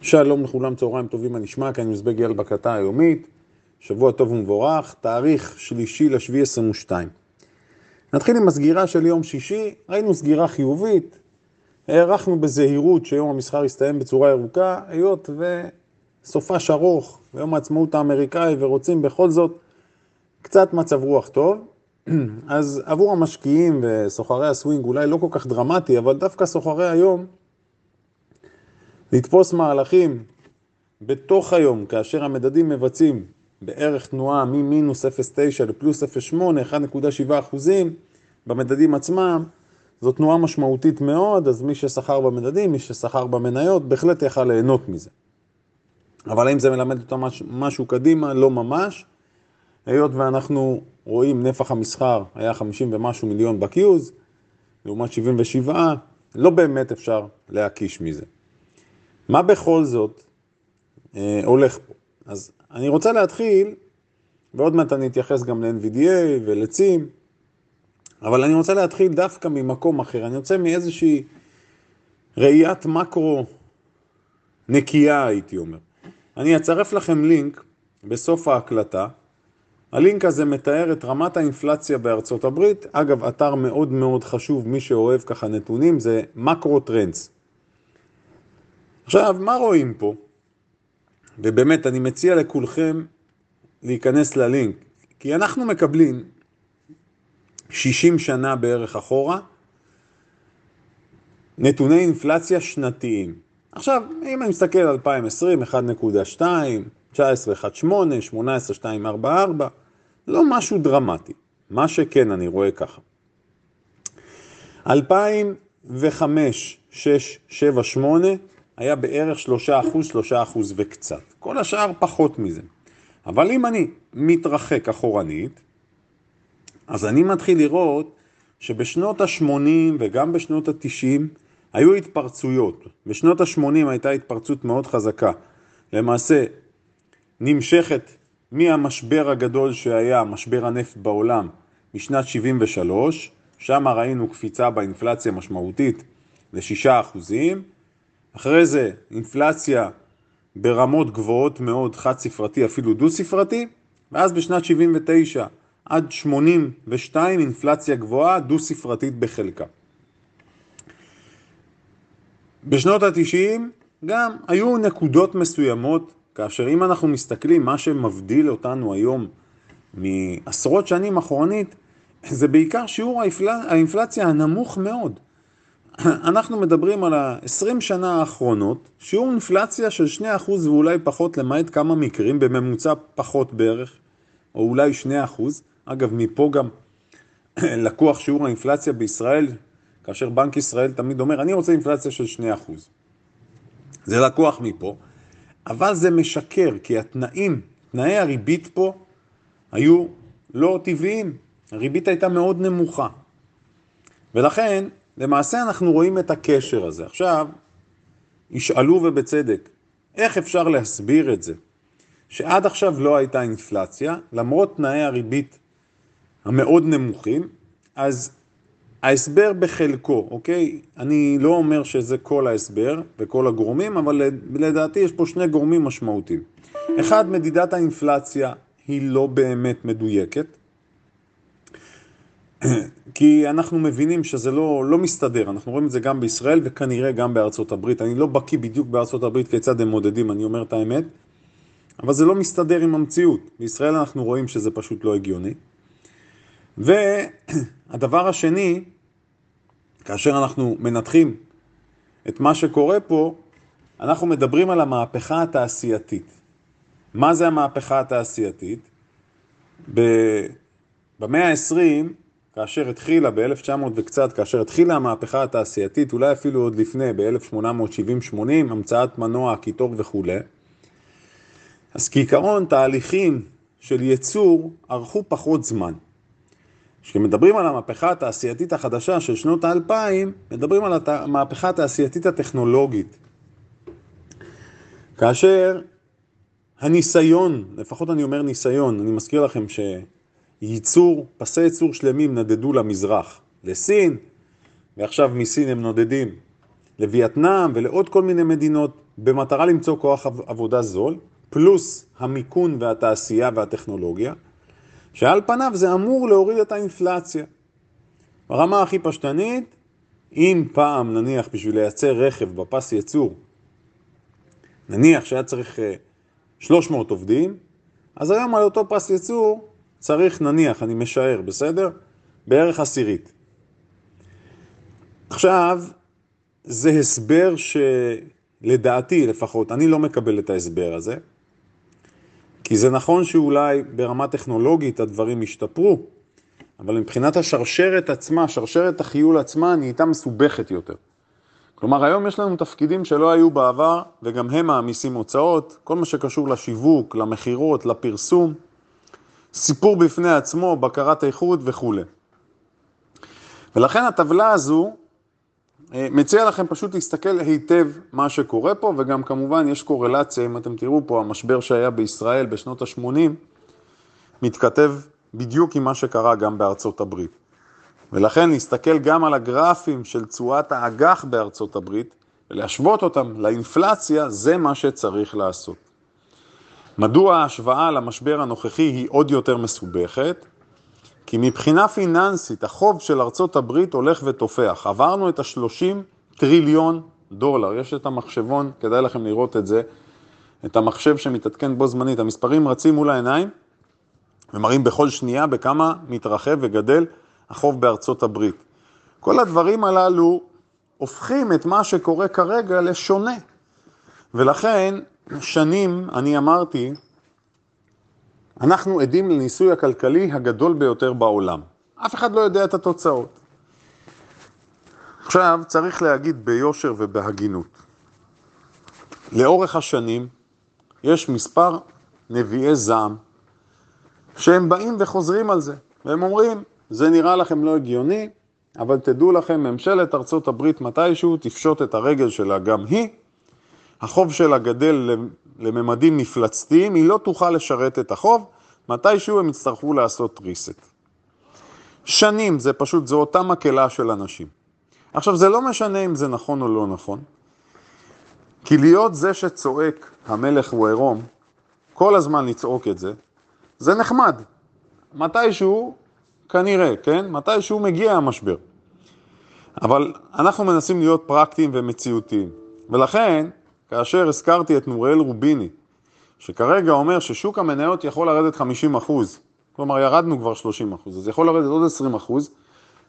שלום לכולם, צהריים טובים, מה נשמע? כאן מזבג יל בקלטה היומית, שבוע טוב ומבורך, תאריך שלישי לשביעי 22. נתחיל עם הסגירה של יום שישי, ראינו סגירה חיובית, הערכנו בזהירות שיום המסחר יסתיים בצורה ירוקה, היות וסופש ארוך, ויום העצמאות האמריקאי, ורוצים בכל זאת קצת מצב רוח טוב. אז עבור המשקיעים וסוחרי הסווינג אולי לא כל כך דרמטי, אבל דווקא סוחרי היום, לתפוס מהלכים בתוך היום, כאשר המדדים מבצעים בערך תנועה ממינוס 0.9 לפלוס 0.8, 1.7 אחוזים במדדים עצמם, זו תנועה משמעותית מאוד, אז מי ששכר במדדים, מי ששכר במניות, בהחלט יכל ליהנות מזה. אבל האם זה מלמד אותם משהו קדימה? לא ממש. היות ואנחנו רואים נפח המסחר היה 50 ומשהו מיליון בקיוז, לעומת 77, לא באמת אפשר להקיש מזה. מה בכל זאת אה, הולך פה? אז אני רוצה להתחיל, ועוד מעט אני אתייחס גם ל-NVDA ולצים, אבל אני רוצה להתחיל דווקא ממקום אחר. אני רוצה מאיזושהי ראיית מקרו נקייה, הייתי אומר. אני אצרף לכם לינק בסוף ההקלטה. הלינק הזה מתאר את רמת האינפלציה בארצות הברית. אגב, אתר מאוד מאוד חשוב, מי שאוהב ככה נתונים, זה מקרו טרנדס. עכשיו, מה רואים פה? ובאמת, אני מציע לכולכם להיכנס ללינק, כי אנחנו מקבלים 60 שנה בערך אחורה, נתוני אינפלציה שנתיים. עכשיו, אם אני מסתכל על 2020, 1.2, 19, 1.8, 18, 2, 4, 4, לא משהו דרמטי. מה שכן, אני רואה ככה. 2005, 6, 7, 8, היה בערך 3 אחוז, 3 אחוז וקצת. כל השאר פחות מזה. אבל אם אני מתרחק אחורנית, אז אני מתחיל לראות שבשנות ה-80 וגם בשנות ה-90 היו התפרצויות. בשנות ה-80 הייתה התפרצות מאוד חזקה. למעשה נמשכת מהמשבר הגדול שהיה, משבר הנפט בעולם, משנת 73, שם ראינו קפיצה באינפלציה משמעותית ל-6 אחוזים, אחרי זה אינפלציה ברמות גבוהות מאוד, חד ספרתי, אפילו דו ספרתי, ואז בשנת 79 עד 82 אינפלציה גבוהה, דו ספרתית בחלקה. בשנות ה-90 גם היו נקודות מסוימות, כאשר אם אנחנו מסתכלים, מה שמבדיל אותנו היום מעשרות שנים אחורנית, זה בעיקר שיעור האינפלציה הנמוך מאוד. אנחנו מדברים על ה-20 שנה האחרונות, שיעור אינפלציה של 2% ואולי פחות, למעט כמה מקרים, בממוצע פחות בערך, או אולי 2%. אגב, מפה גם לקוח שיעור האינפלציה בישראל, כאשר בנק ישראל תמיד אומר, אני רוצה אינפלציה של 2%. זה לקוח מפה, אבל זה משקר, כי התנאים, תנאי הריבית פה היו לא טבעיים. הריבית הייתה מאוד נמוכה. ולכן, למעשה אנחנו רואים את הקשר הזה. עכשיו, ישאלו ובצדק, איך אפשר להסביר את זה? שעד עכשיו לא הייתה אינפלציה, למרות תנאי הריבית המאוד נמוכים, אז ההסבר בחלקו, אוקיי? אני לא אומר שזה כל ההסבר וכל הגורמים, אבל לדעתי יש פה שני גורמים משמעותיים. אחד, מדידת האינפלציה היא לא באמת מדויקת. כי אנחנו מבינים שזה לא, לא מסתדר, אנחנו רואים את זה גם בישראל וכנראה גם בארצות הברית. אני לא בקיא בדיוק בארצות הברית כיצד הם מודדים, אני אומר את האמת, אבל זה לא מסתדר עם המציאות. בישראל אנחנו רואים שזה פשוט לא הגיוני. והדבר השני, כאשר אנחנו מנתחים את מה שקורה פה, אנחנו מדברים על המהפכה התעשייתית. מה זה המהפכה התעשייתית? במאה ה-20 כאשר התחילה ב-1900 וקצת, כאשר התחילה המהפכה התעשייתית, אולי אפילו עוד לפני, ב-1870-80, המצאת מנוע, קיטור וכולי, אז כעיקרון תהליכים של ייצור ארכו פחות זמן. כשמדברים על המהפכה התעשייתית החדשה של שנות האלפיים, מדברים על המהפכה התעשייתית הטכנולוגית. כאשר הניסיון, לפחות אני אומר ניסיון, אני מזכיר לכם ש... ייצור, פסי ייצור שלמים נדדו למזרח, לסין, ועכשיו מסין הם נודדים לווייטנאם ולעוד כל מיני מדינות במטרה למצוא כוח עבודה זול, פלוס המיכון והתעשייה והטכנולוגיה, שעל פניו זה אמור להוריד את האינפלציה. ברמה הכי פשטנית, אם פעם נניח בשביל לייצר רכב בפס ייצור, נניח שהיה צריך 300 אה, עובדים, אז היום על אותו פס ייצור צריך נניח, אני משער, בסדר? בערך עשירית. עכשיו, זה הסבר שלדעתי לפחות, אני לא מקבל את ההסבר הזה, כי זה נכון שאולי ברמה טכנולוגית הדברים השתפרו, אבל מבחינת השרשרת עצמה, שרשרת החיול עצמה נהייתה מסובכת יותר. כלומר, היום יש לנו תפקידים שלא היו בעבר, וגם הם מעמיסים הוצאות, כל מה שקשור לשיווק, למכירות, לפרסום, סיפור בפני עצמו, בקרת איכות וכו'. ולכן הטבלה הזו אה, מציע לכם פשוט להסתכל היטב מה שקורה פה, וגם כמובן יש קורלציה, אם אתם תראו פה, המשבר שהיה בישראל בשנות ה-80, מתכתב בדיוק עם מה שקרה גם בארצות הברית. ולכן להסתכל גם על הגרפים של תשואת האג"ח בארצות הברית ולהשוות אותם לאינפלציה, זה מה שצריך לעשות. מדוע ההשוואה למשבר הנוכחי היא עוד יותר מסובכת? כי מבחינה פיננסית החוב של ארצות הברית הולך ותופח. עברנו את ה-30 טריליון דולר. יש את המחשבון, כדאי לכם לראות את זה, את המחשב שמתעדכן בו זמנית. המספרים רצים מול העיניים ומראים בכל שנייה בכמה מתרחב וגדל החוב בארצות הברית. כל הדברים הללו הופכים את מה שקורה כרגע לשונה. ולכן, שנים אני אמרתי, אנחנו עדים לניסוי הכלכלי הגדול ביותר בעולם. אף אחד לא יודע את התוצאות. עכשיו, צריך להגיד ביושר ובהגינות. לאורך השנים יש מספר נביאי זעם שהם באים וחוזרים על זה, והם אומרים, זה נראה לכם לא הגיוני, אבל תדעו לכם, ממשלת ארצות הברית מתישהו תפשוט את הרגל שלה גם היא, החוב שלה גדל לממדים מפלצתיים, היא לא תוכל לשרת את החוב, מתישהו הם יצטרכו לעשות reset. שנים, זה פשוט, זו אותה מקהלה של אנשים. עכשיו, זה לא משנה אם זה נכון או לא נכון, כי להיות זה שצועק, המלך הוא עירום, כל הזמן לצעוק את זה, זה נחמד. מתישהו כנראה, כן? מתי שהוא מגיע המשבר. אבל אנחנו מנסים להיות פרקטיים ומציאותיים. ולכן, כאשר הזכרתי את נוראל רוביני, שכרגע אומר ששוק המניות יכול לרדת 50 אחוז, כלומר ירדנו כבר 30 אחוז, אז יכול לרדת עוד 20 אחוז,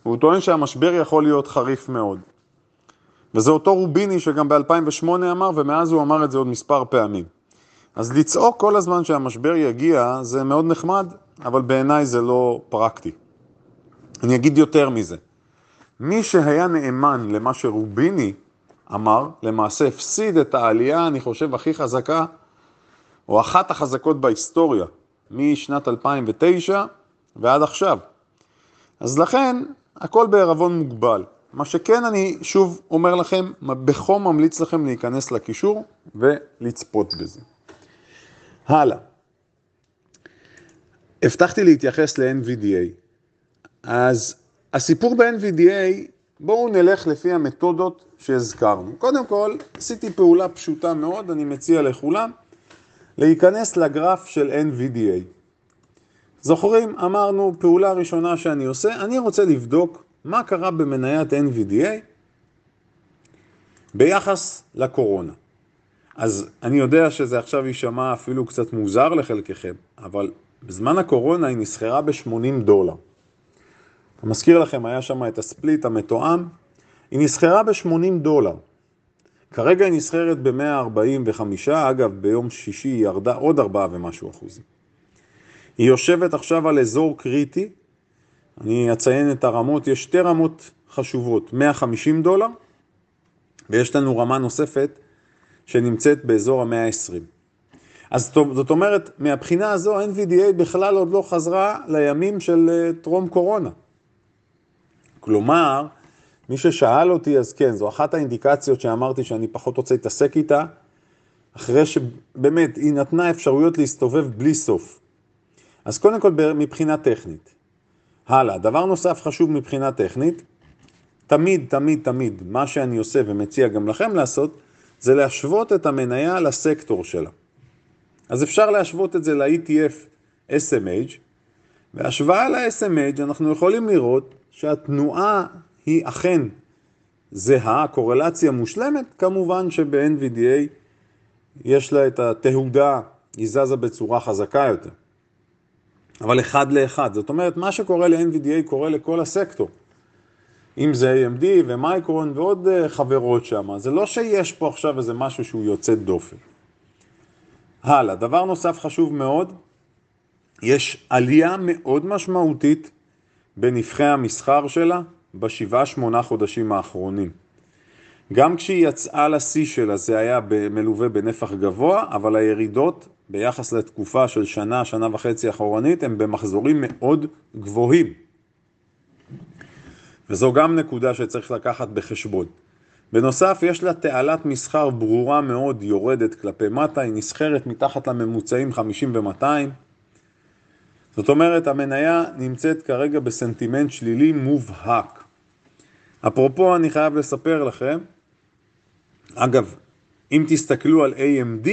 והוא טוען שהמשבר יכול להיות חריף מאוד. וזה אותו רוביני שגם ב-2008 אמר, ומאז הוא אמר את זה עוד מספר פעמים. אז לצעוק כל הזמן שהמשבר יגיע זה מאוד נחמד, אבל בעיניי זה לא פרקטי. אני אגיד יותר מזה. מי שהיה נאמן למה שרוביני אמר, למעשה הפסיד את העלייה, אני חושב, הכי חזקה, או אחת החזקות בהיסטוריה, משנת 2009 ועד עכשיו. אז לכן, הכל בערבון מוגבל. מה שכן, אני שוב אומר לכם, בחום ממליץ לכם להיכנס לקישור ולצפות בזה. הלאה. הבטחתי להתייחס ל-NVDA. אז הסיפור ב-NVDA, בואו נלך לפי המתודות שהזכרנו. קודם כל, עשיתי פעולה פשוטה מאוד, אני מציע לכולם, להיכנס לגרף של NVDA. זוכרים, אמרנו, פעולה ראשונה שאני עושה, אני רוצה לבדוק מה קרה במניית NVDA ביחס לקורונה. אז אני יודע שזה עכשיו יישמע אפילו קצת מוזר לחלקכם, אבל בזמן הקורונה היא נסחרה ב-80 דולר. אני מזכיר לכם, היה שם את הספליט המתואם, היא נסחרה ב-80 דולר. כרגע היא נסחרת ב-145, אגב, ביום שישי היא ירדה עוד 4 ומשהו אחוזים. היא יושבת עכשיו על אזור קריטי, אני אציין את הרמות, יש שתי רמות חשובות, 150 דולר, ויש לנו רמה נוספת שנמצאת באזור ה-120. אז זאת אומרת, מהבחינה הזו, NVDA בכלל עוד לא חזרה לימים של אה, טרום קורונה. כלומר, מי ששאל אותי, אז כן, זו אחת האינדיקציות שאמרתי שאני פחות רוצה להתעסק איתה, אחרי שבאמת היא נתנה אפשרויות להסתובב בלי סוף. אז קודם כל מבחינה טכנית. הלאה, דבר נוסף חשוב מבחינה טכנית, תמיד, תמיד, תמיד, מה שאני עושה ומציע גם לכם לעשות, זה להשוות את המניה לסקטור שלה. אז אפשר להשוות את זה ל-ETF SMH, בהשוואה ל-SMH אנחנו יכולים לראות שהתנועה היא אכן זהה, קורלציה מושלמת, כמובן שב-NVDA יש לה את התהודה, היא זזה בצורה חזקה יותר. אבל אחד לאחד, זאת אומרת, מה שקורה ל-NVDA קורה לכל הסקטור. אם זה AMD ומייקרון ועוד אה, חברות שם, זה לא שיש פה עכשיו איזה משהו שהוא יוצא דופן. הלאה, דבר נוסף חשוב מאוד, יש עלייה מאוד משמעותית בנבחי המסחר שלה בשבעה שמונה חודשים האחרונים. גם כשהיא יצאה לשיא שלה זה היה מלווה בנפח גבוה, אבל הירידות ביחס לתקופה של שנה, שנה וחצי אחורנית, הם במחזורים מאוד גבוהים. וזו גם נקודה שצריך לקחת בחשבון. בנוסף, יש לה תעלת מסחר ברורה מאוד, יורדת כלפי מטה, היא נסחרת מתחת לממוצעים 50 ו-200. זאת אומרת, המניה נמצאת כרגע בסנטימנט שלילי מובהק. אפרופו, אני חייב לספר לכם, אגב, אם תסתכלו על AMD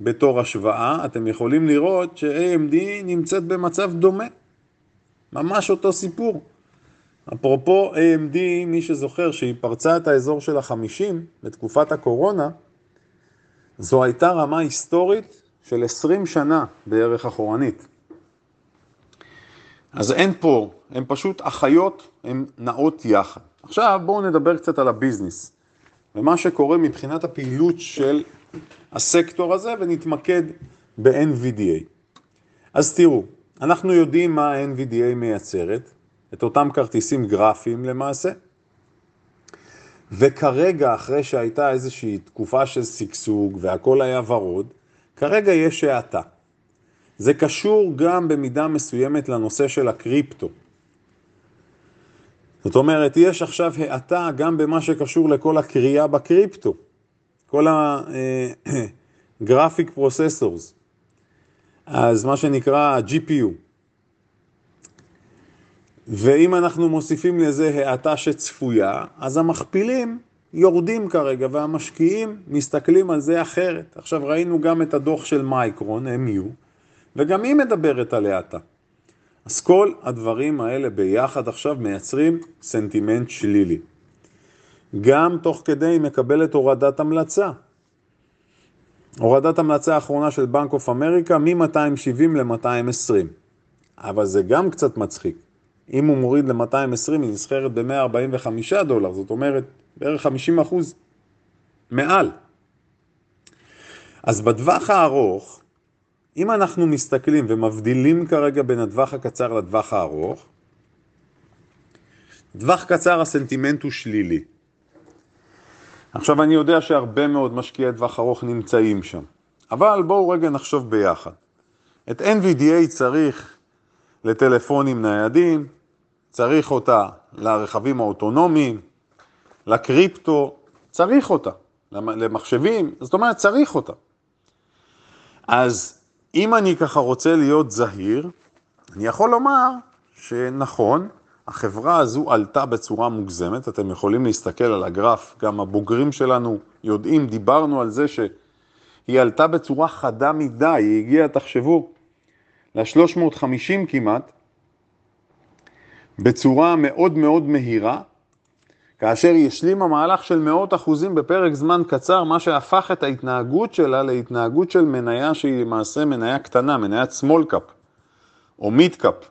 בתור השוואה, אתם יכולים לראות ש-AMD נמצאת במצב דומה. ממש אותו סיפור. אפרופו AMD, מי שזוכר שהיא פרצה את האזור של החמישים בתקופת הקורונה, זו הייתה רמה היסטורית של 20 שנה בערך אחורנית. אז אין פה, הן פשוט אחיות, הן נעות יחד. עכשיו בואו נדבר קצת על הביזנס ומה שקורה מבחינת הפעילות של הסקטור הזה ונתמקד ב-NVDA. אז תראו, אנחנו יודעים מה ה-NVDA מייצרת, את אותם כרטיסים גרפיים למעשה, וכרגע, אחרי שהייתה איזושהי תקופה של שגשוג והכל היה ורוד, כרגע יש האטה. זה קשור גם במידה מסוימת לנושא של הקריפטו. זאת אומרת, יש עכשיו האטה גם במה שקשור לכל הקריאה בקריפטו, כל ה-graphic processors, אז מה שנקרא GPU. ואם אנחנו מוסיפים לזה האטה שצפויה, אז המכפילים יורדים כרגע והמשקיעים מסתכלים על זה אחרת. עכשיו ראינו גם את הדוח של מייקרון, MU, וגם היא מדברת על האטה. אז כל הדברים האלה ביחד עכשיו מייצרים סנטימנט שלילי. גם תוך כדי היא מקבלת הורדת המלצה. הורדת המלצה האחרונה של בנק אוף אמריקה מ-270 ל-220. אבל זה גם קצת מצחיק. אם הוא מוריד ל-220 היא נסחרת ב-145 דולר, זאת אומרת בערך 50 אחוז מעל. אז בטווח הארוך, אם אנחנו מסתכלים ומבדילים כרגע בין הטווח הקצר לטווח הארוך, טווח קצר הסנטימנט הוא שלילי. עכשיו אני יודע שהרבה מאוד משקיעי טווח ארוך נמצאים שם, אבל בואו רגע נחשוב ביחד. את NVDA צריך לטלפונים ניידים, צריך אותה לרכבים האוטונומיים, לקריפטו, צריך אותה, למחשבים, זאת אומרת צריך אותה. אז אם אני ככה רוצה להיות זהיר, אני יכול לומר שנכון, החברה הזו עלתה בצורה מוגזמת, אתם יכולים להסתכל על הגרף, גם הבוגרים שלנו יודעים, דיברנו על זה שהיא עלתה בצורה חדה מדי, היא הגיעה, תחשבו, ל-350 כמעט, בצורה מאוד מאוד מהירה, כאשר היא השלימה מהלך של מאות אחוזים בפרק זמן קצר, מה שהפך את ההתנהגות שלה להתנהגות של מניה שהיא למעשה מניה קטנה, מניית small cap או mid cap.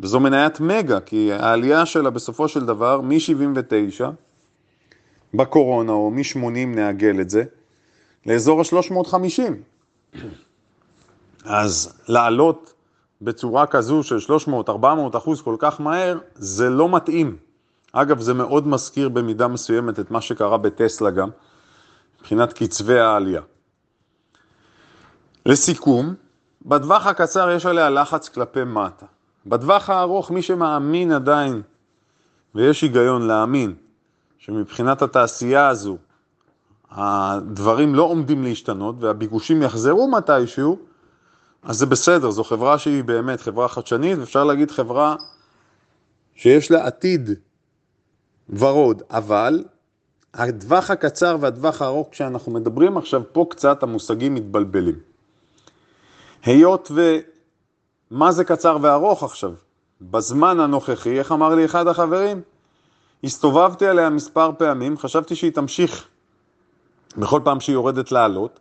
וזו מניית מגה, כי העלייה שלה בסופו של דבר מ-79 בקורונה, או מ-80 נעגל את זה, לאזור ה-350. אז לעלות בצורה כזו של 300-400 אחוז כל כך מהר, זה לא מתאים. אגב, זה מאוד מזכיר במידה מסוימת את מה שקרה בטסלה גם, מבחינת קצבי העלייה. לסיכום, בטווח הקצר יש עליה לחץ כלפי מטה. בטווח הארוך, מי שמאמין עדיין, ויש היגיון להאמין, שמבחינת התעשייה הזו, הדברים לא עומדים להשתנות והביקושים יחזרו מתישהו, אז זה בסדר, זו חברה שהיא באמת חברה חדשנית, ואפשר להגיד חברה שיש לה עתיד ורוד, אבל הטווח הקצר והטווח הארוך, כשאנחנו מדברים עכשיו, פה קצת המושגים מתבלבלים. היות ומה זה קצר וארוך עכשיו? בזמן הנוכחי, איך אמר לי אחד החברים? הסתובבתי עליה מספר פעמים, חשבתי שהיא תמשיך בכל פעם שהיא יורדת לעלות,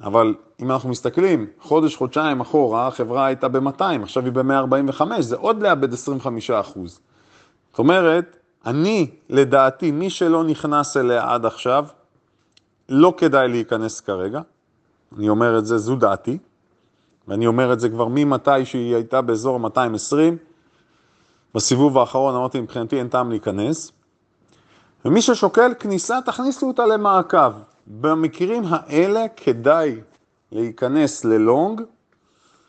אבל אם אנחנו מסתכלים, חודש, חודשיים אחורה, החברה הייתה ב-200, עכשיו היא ב-145, זה עוד לאבד 25 אחוז. זאת אומרת, אני, לדעתי, מי שלא נכנס אליה עד עכשיו, לא כדאי להיכנס כרגע. אני אומר את זה, זו דעתי. ואני אומר את זה כבר ממתי שהיא הייתה באזור 220. בסיבוב האחרון אמרתי, מבחינתי אין טעם להיכנס. ומי ששוקל כניסה, תכניסו אותה למעקב. במקרים האלה כדאי להיכנס ללונג,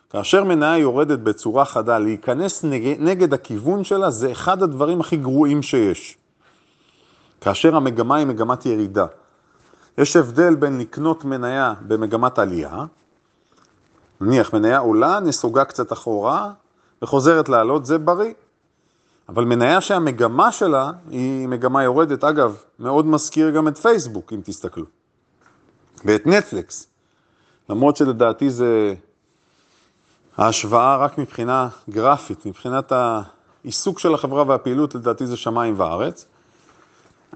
כאשר מניה יורדת בצורה חדה, להיכנס נגד, נגד הכיוון שלה, זה אחד הדברים הכי גרועים שיש. כאשר המגמה היא מגמת ירידה. יש הבדל בין לקנות מניה במגמת עלייה, נניח מניה עולה, נסוגה קצת אחורה וחוזרת לעלות, זה בריא. אבל מניה שהמגמה שלה היא מגמה יורדת, אגב, מאוד מזכיר גם את פייסבוק, אם תסתכלו, ואת נטפליקס, למרות שלדעתי זה ההשוואה רק מבחינה גרפית, מבחינת העיסוק של החברה והפעילות, לדעתי זה שמיים וארץ.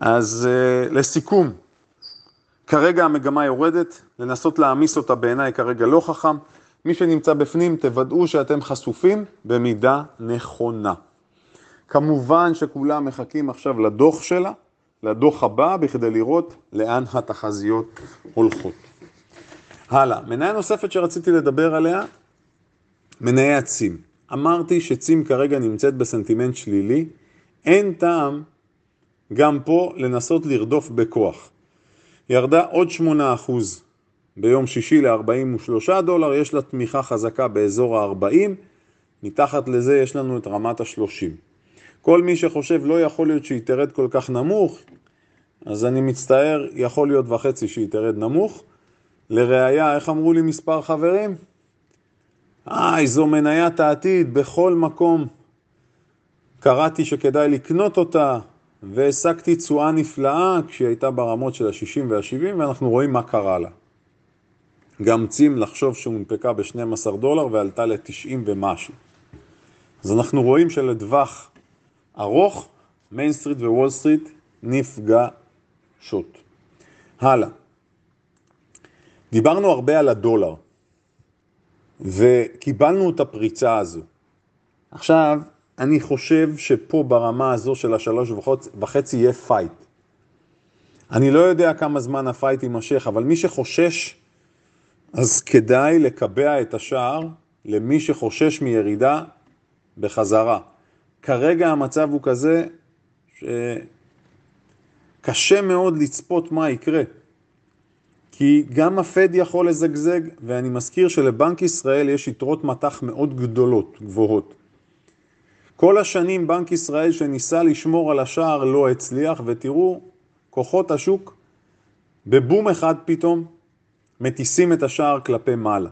אז uh, לסיכום, כרגע המגמה יורדת, לנסות להעמיס אותה בעיניי כרגע לא חכם. מי שנמצא בפנים, תוודאו שאתם חשופים במידה נכונה. כמובן שכולם מחכים עכשיו לדוח שלה, לדוח הבא, בכדי לראות לאן התחזיות הולכות. הלאה, מניה נוספת שרציתי לדבר עליה, מניה צים. אמרתי שצים כרגע נמצאת בסנטימנט שלילי, אין טעם גם פה לנסות לרדוף בכוח. ירדה עוד 8% ביום שישי ל-43 דולר, יש לה תמיכה חזקה באזור ה-40, מתחת לזה יש לנו את רמת ה-30. כל מי שחושב לא יכול להיות שהיא תרד כל כך נמוך, אז אני מצטער, יכול להיות וחצי שהיא תרד נמוך. לראיה, איך אמרו לי מספר חברים? איי, זו מניית העתיד, בכל מקום קראתי שכדאי לקנות אותה, והעסקתי תשואה נפלאה כשהיא הייתה ברמות של ה-60 וה-70, ואנחנו רואים מה קרה לה. גם צים לחשוב שהונפקה ב-12 דולר ועלתה ל-90 ומשהו. אז אנחנו רואים שלטווח ארוך, Main Street ווול סטריט נפגשות. הלאה. דיברנו הרבה על הדולר, וקיבלנו את הפריצה הזו. עכשיו, אני חושב שפה ברמה הזו של השלוש וחצי יהיה fight. אני לא יודע כמה זמן הפייט יימשך, אבל מי שחושש, אז כדאי לקבע את השער למי שחושש מירידה בחזרה. כרגע המצב הוא כזה שקשה מאוד לצפות מה יקרה. כי גם הפד יכול לזגזג, ואני מזכיר שלבנק ישראל יש יתרות מטח מאוד גדולות, גבוהות. כל השנים בנק ישראל שניסה לשמור על השער לא הצליח, ותראו, כוחות השוק בבום אחד פתאום מטיסים את השער כלפי מעלה.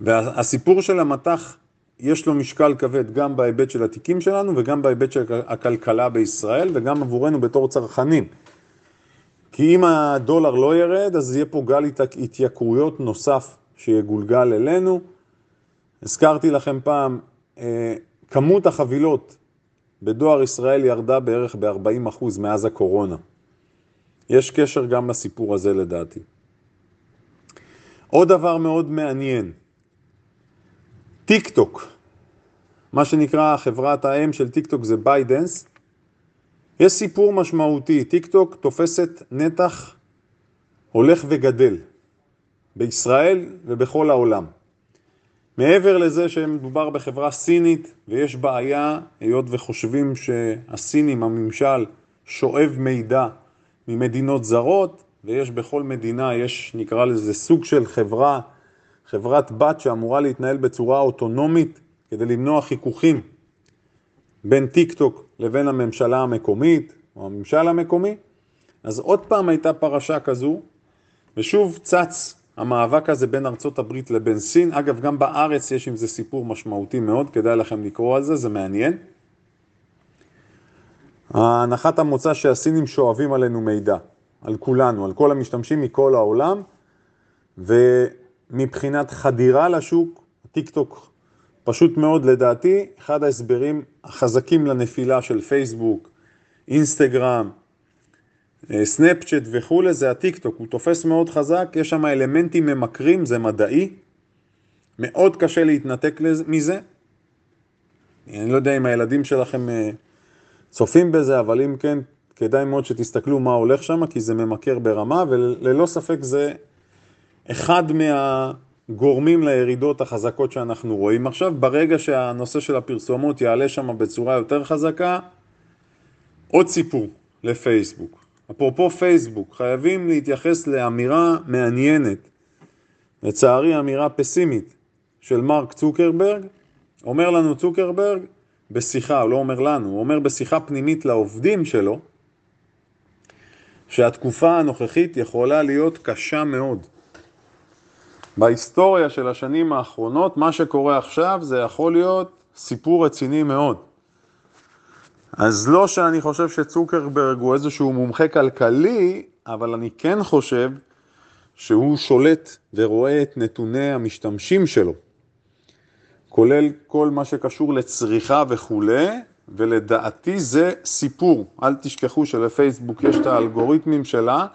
והסיפור של המטח יש לו משקל כבד גם בהיבט של התיקים שלנו וגם בהיבט של הכלכלה בישראל וגם עבורנו בתור צרכנים. כי אם הדולר לא ירד, אז יהיה פה גל התייקרויות נוסף שיגולגל אלינו. הזכרתי לכם פעם, אה, כמות החבילות בדואר ישראל ירדה בערך ב-40% מאז הקורונה. יש קשר גם לסיפור הזה לדעתי. עוד דבר מאוד מעניין, טיק טוק, מה שנקרא חברת האם של טיק טוק זה בייטדאנס, יש סיפור משמעותי, טיק טוק תופסת נתח הולך וגדל בישראל ובכל העולם. מעבר לזה שמדובר בחברה סינית ויש בעיה, היות וחושבים שהסינים, הממשל, שואב מידע ממדינות זרות, ויש בכל מדינה, יש נקרא לזה סוג של חברה, חברת בת שאמורה להתנהל בצורה אוטונומית כדי למנוע חיכוכים בין טיק טוק לבין הממשלה המקומית או הממשל המקומי. אז עוד פעם הייתה פרשה כזו, ושוב צץ המאבק הזה בין ארצות הברית לבין סין. אגב, גם בארץ יש עם זה סיפור משמעותי מאוד, כדאי לכם לקרוא על זה, זה מעניין. הנחת המוצא שהסינים שואבים עלינו מידע, על כולנו, על כל המשתמשים מכל העולם, ומבחינת חדירה לשוק, טיק טוק פשוט מאוד לדעתי, אחד ההסברים החזקים לנפילה של פייסבוק, אינסטגרם, אה, סנאפצ'ט וכולי, זה הטיק טוק, הוא תופס מאוד חזק, יש שם אלמנטים ממכרים, זה מדעי, מאוד קשה להתנתק מזה. אני לא יודע אם הילדים שלכם אה, צופים בזה, אבל אם כן, כדאי מאוד שתסתכלו מה הולך שם, כי זה ממכר ברמה, וללא ספק זה אחד מהגורמים לירידות החזקות שאנחנו רואים עכשיו. ברגע שהנושא של הפרסומות יעלה שם בצורה יותר חזקה, עוד סיפור לפייסבוק. אפרופו פייסבוק, חייבים להתייחס לאמירה מעניינת, לצערי אמירה פסימית, של מרק צוקרברג. אומר לנו צוקרברג בשיחה, הוא לא אומר לנו, הוא אומר בשיחה פנימית לעובדים שלו, שהתקופה הנוכחית יכולה להיות קשה מאוד. בהיסטוריה של השנים האחרונות, מה שקורה עכשיו זה יכול להיות סיפור רציני מאוד. אז לא שאני חושב שצוקרברג הוא איזשהו מומחה כלכלי, אבל אני כן חושב שהוא שולט ורואה את נתוני המשתמשים שלו, כולל כל מה שקשור לצריכה וכולי, ולדעתי זה סיפור. אל תשכחו שלפייסבוק יש את האלגוריתמים שלה,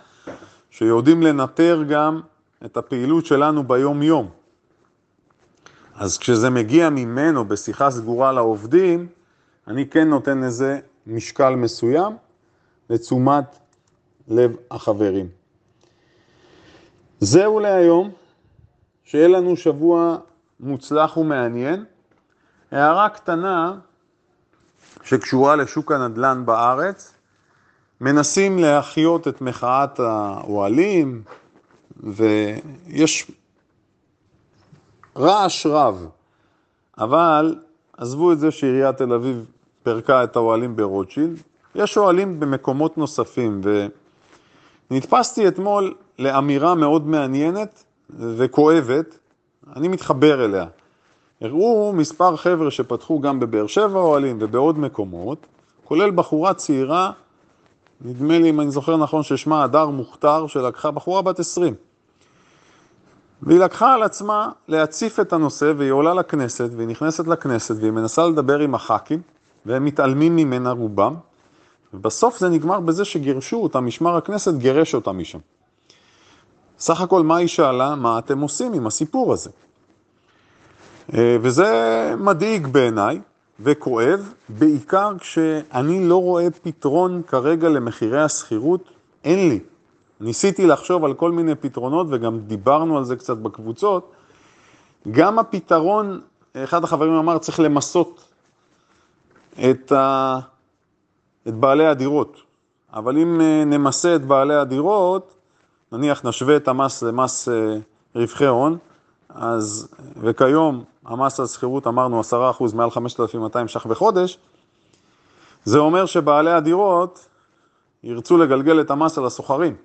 שיודעים לנטר גם את הפעילות שלנו ביום יום. אז כשזה מגיע ממנו בשיחה סגורה לעובדים, אני כן נותן לזה משקל מסוים לתשומת לב החברים. זהו להיום, שיהיה לנו שבוע מוצלח ומעניין. הערה קטנה שקשורה לשוק הנדל"ן בארץ, מנסים להחיות את מחאת האוהלים, ויש רעש רב, אבל עזבו את זה שעיריית תל אביב פירקה את האוהלים ברוטשילד, יש אוהלים במקומות נוספים, ונתפסתי אתמול לאמירה מאוד מעניינת וכואבת, אני מתחבר אליה. הראו מספר חבר'ה שפתחו גם בבאר שבע אוהלים ובעוד מקומות, כולל בחורה צעירה, נדמה לי, אם אני זוכר נכון, ששמה הדר מוכתר, שלקחה בחורה בת 20. והיא לקחה על עצמה להציף את הנושא, והיא עולה לכנסת, והיא נכנסת לכנסת, והיא מנסה לדבר עם הח"כים, והם מתעלמים ממנה רובם, ובסוף זה נגמר בזה שגירשו אותה, משמר הכנסת גירש אותה משם. סך הכל מה היא שאלה? מה אתם עושים עם הסיפור הזה? אה, וזה מדאיג בעיניי וכואב, בעיקר כשאני לא רואה פתרון כרגע למחירי השכירות, אין לי. ניסיתי לחשוב על כל מיני פתרונות וגם דיברנו על זה קצת בקבוצות. גם הפתרון, אחד החברים אמר, צריך למסות את, ה... את בעלי הדירות. אבל אם אה, נמסה את בעלי הדירות, נניח נשווה את המס למס אה, רווחי הון, אז, וכיום המס על שכירות אמרנו 10% מעל 5,200 ש"ח בחודש, זה אומר שבעלי הדירות ירצו לגלגל את המס על הסוחרים.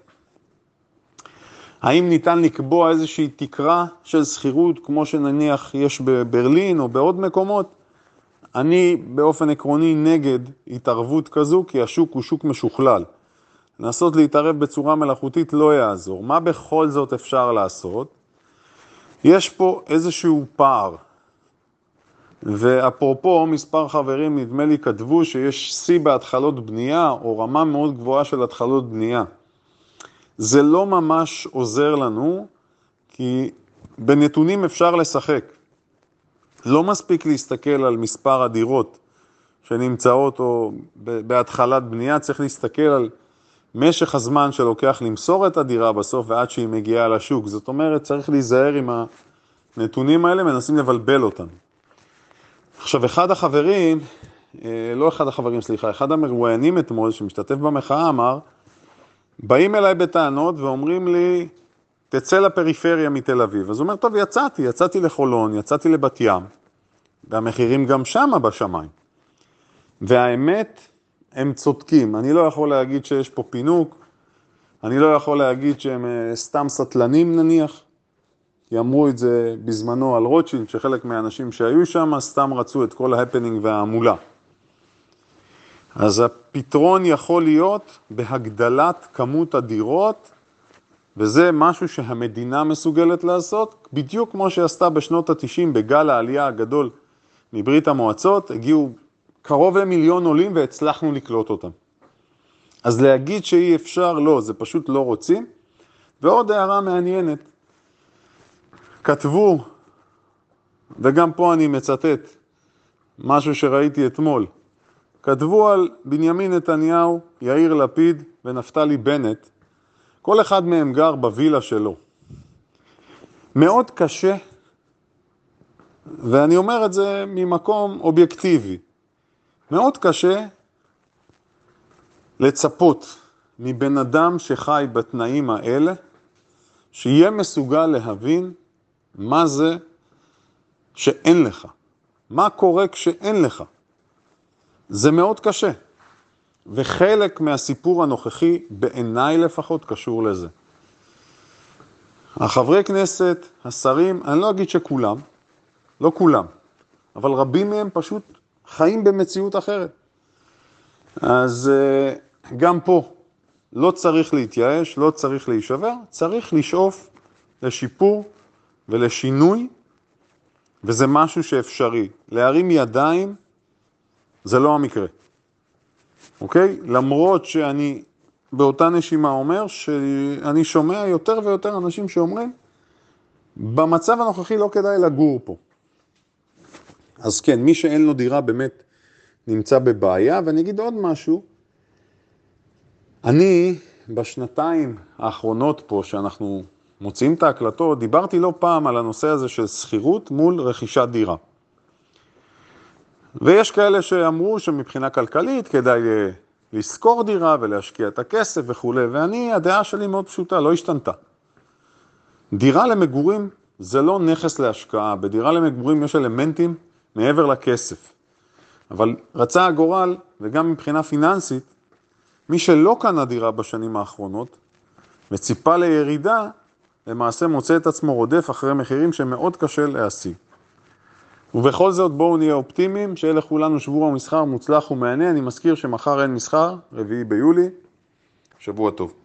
האם ניתן לקבוע איזושהי תקרה של שכירות, כמו שנניח יש בברלין או בעוד מקומות? אני באופן עקרוני נגד התערבות כזו, כי השוק הוא שוק משוכלל. לנסות להתערב בצורה מלאכותית לא יעזור. מה בכל זאת אפשר לעשות? יש פה איזשהו פער. ואפרופו, מספר חברים נדמה לי כתבו שיש שיא בהתחלות בנייה, או רמה מאוד גבוהה של התחלות בנייה. זה לא ממש עוזר לנו, כי בנתונים אפשר לשחק. לא מספיק להסתכל על מספר הדירות שנמצאות או בהתחלת בנייה, צריך להסתכל על משך הזמן שלוקח למסור את הדירה בסוף ועד שהיא מגיעה לשוק. זאת אומרת, צריך להיזהר עם הנתונים האלה, מנסים לבלבל אותם. עכשיו, אחד החברים, אה, לא אחד החברים, סליחה, אחד המרואיינים אתמול, שמשתתף במחאה, אמר, באים אליי בטענות ואומרים לי, תצא לפריפריה מתל אביב. אז הוא אומר, טוב, יצאתי, יצאתי לחולון, יצאתי לבת ים, והמחירים גם שמה בשמיים. והאמת, הם צודקים. אני לא יכול להגיד שיש פה פינוק, אני לא יכול להגיד שהם אה, סתם סטלנים נניח, כי אמרו את זה בזמנו על רוטשילד, שחלק מהאנשים שהיו שם סתם רצו את כל ההפנינג וההמולה. אז הפתרון יכול להיות בהגדלת כמות הדירות, וזה משהו שהמדינה מסוגלת לעשות, בדיוק כמו שעשתה בשנות ה-90 בגל העלייה הגדול מברית המועצות, הגיעו קרוב למיליון עולים והצלחנו לקלוט אותם. אז להגיד שאי אפשר, לא, זה פשוט לא רוצים. ועוד הערה מעניינת, כתבו, וגם פה אני מצטט, משהו שראיתי אתמול, כתבו על בנימין נתניהו, יאיר לפיד ונפתלי בנט, כל אחד מהם גר בווילה שלו. מאוד קשה, ואני אומר את זה ממקום אובייקטיבי, מאוד קשה לצפות מבן אדם שחי בתנאים האלה, שיהיה מסוגל להבין מה זה שאין לך, מה קורה כשאין לך. זה מאוד קשה, וחלק מהסיפור הנוכחי, בעיניי לפחות, קשור לזה. החברי כנסת, השרים, אני לא אגיד שכולם, לא כולם, אבל רבים מהם פשוט חיים במציאות אחרת. אז אה, גם פה לא צריך להתייאש, לא צריך להישבר, צריך לשאוף לשיפור ולשינוי, וזה משהו שאפשרי. להרים ידיים זה לא המקרה, אוקיי? למרות שאני באותה נשימה אומר שאני שומע יותר ויותר אנשים שאומרים, במצב הנוכחי לא כדאי לגור פה. אז כן, מי שאין לו דירה באמת נמצא בבעיה, ואני אגיד עוד משהו, אני בשנתיים האחרונות פה, שאנחנו מוציאים את ההקלטות, דיברתי לא פעם על הנושא הזה של שכירות מול רכישת דירה. ויש כאלה שאמרו שמבחינה כלכלית כדאי לשכור דירה ולהשקיע את הכסף וכולי, ואני, הדעה שלי מאוד פשוטה, לא השתנתה. דירה למגורים זה לא נכס להשקעה, בדירה למגורים יש אלמנטים מעבר לכסף. אבל רצה הגורל, וגם מבחינה פיננסית, מי שלא קנה דירה בשנים האחרונות וציפה לירידה, למעשה מוצא את עצמו רודף אחרי מחירים שמאוד קשה להשיג. ובכל זאת בואו נהיה אופטימיים, שיהיה לכולנו שבוע מסחר מוצלח ומהנה. אני מזכיר שמחר אין מסחר, רביעי ביולי, שבוע טוב.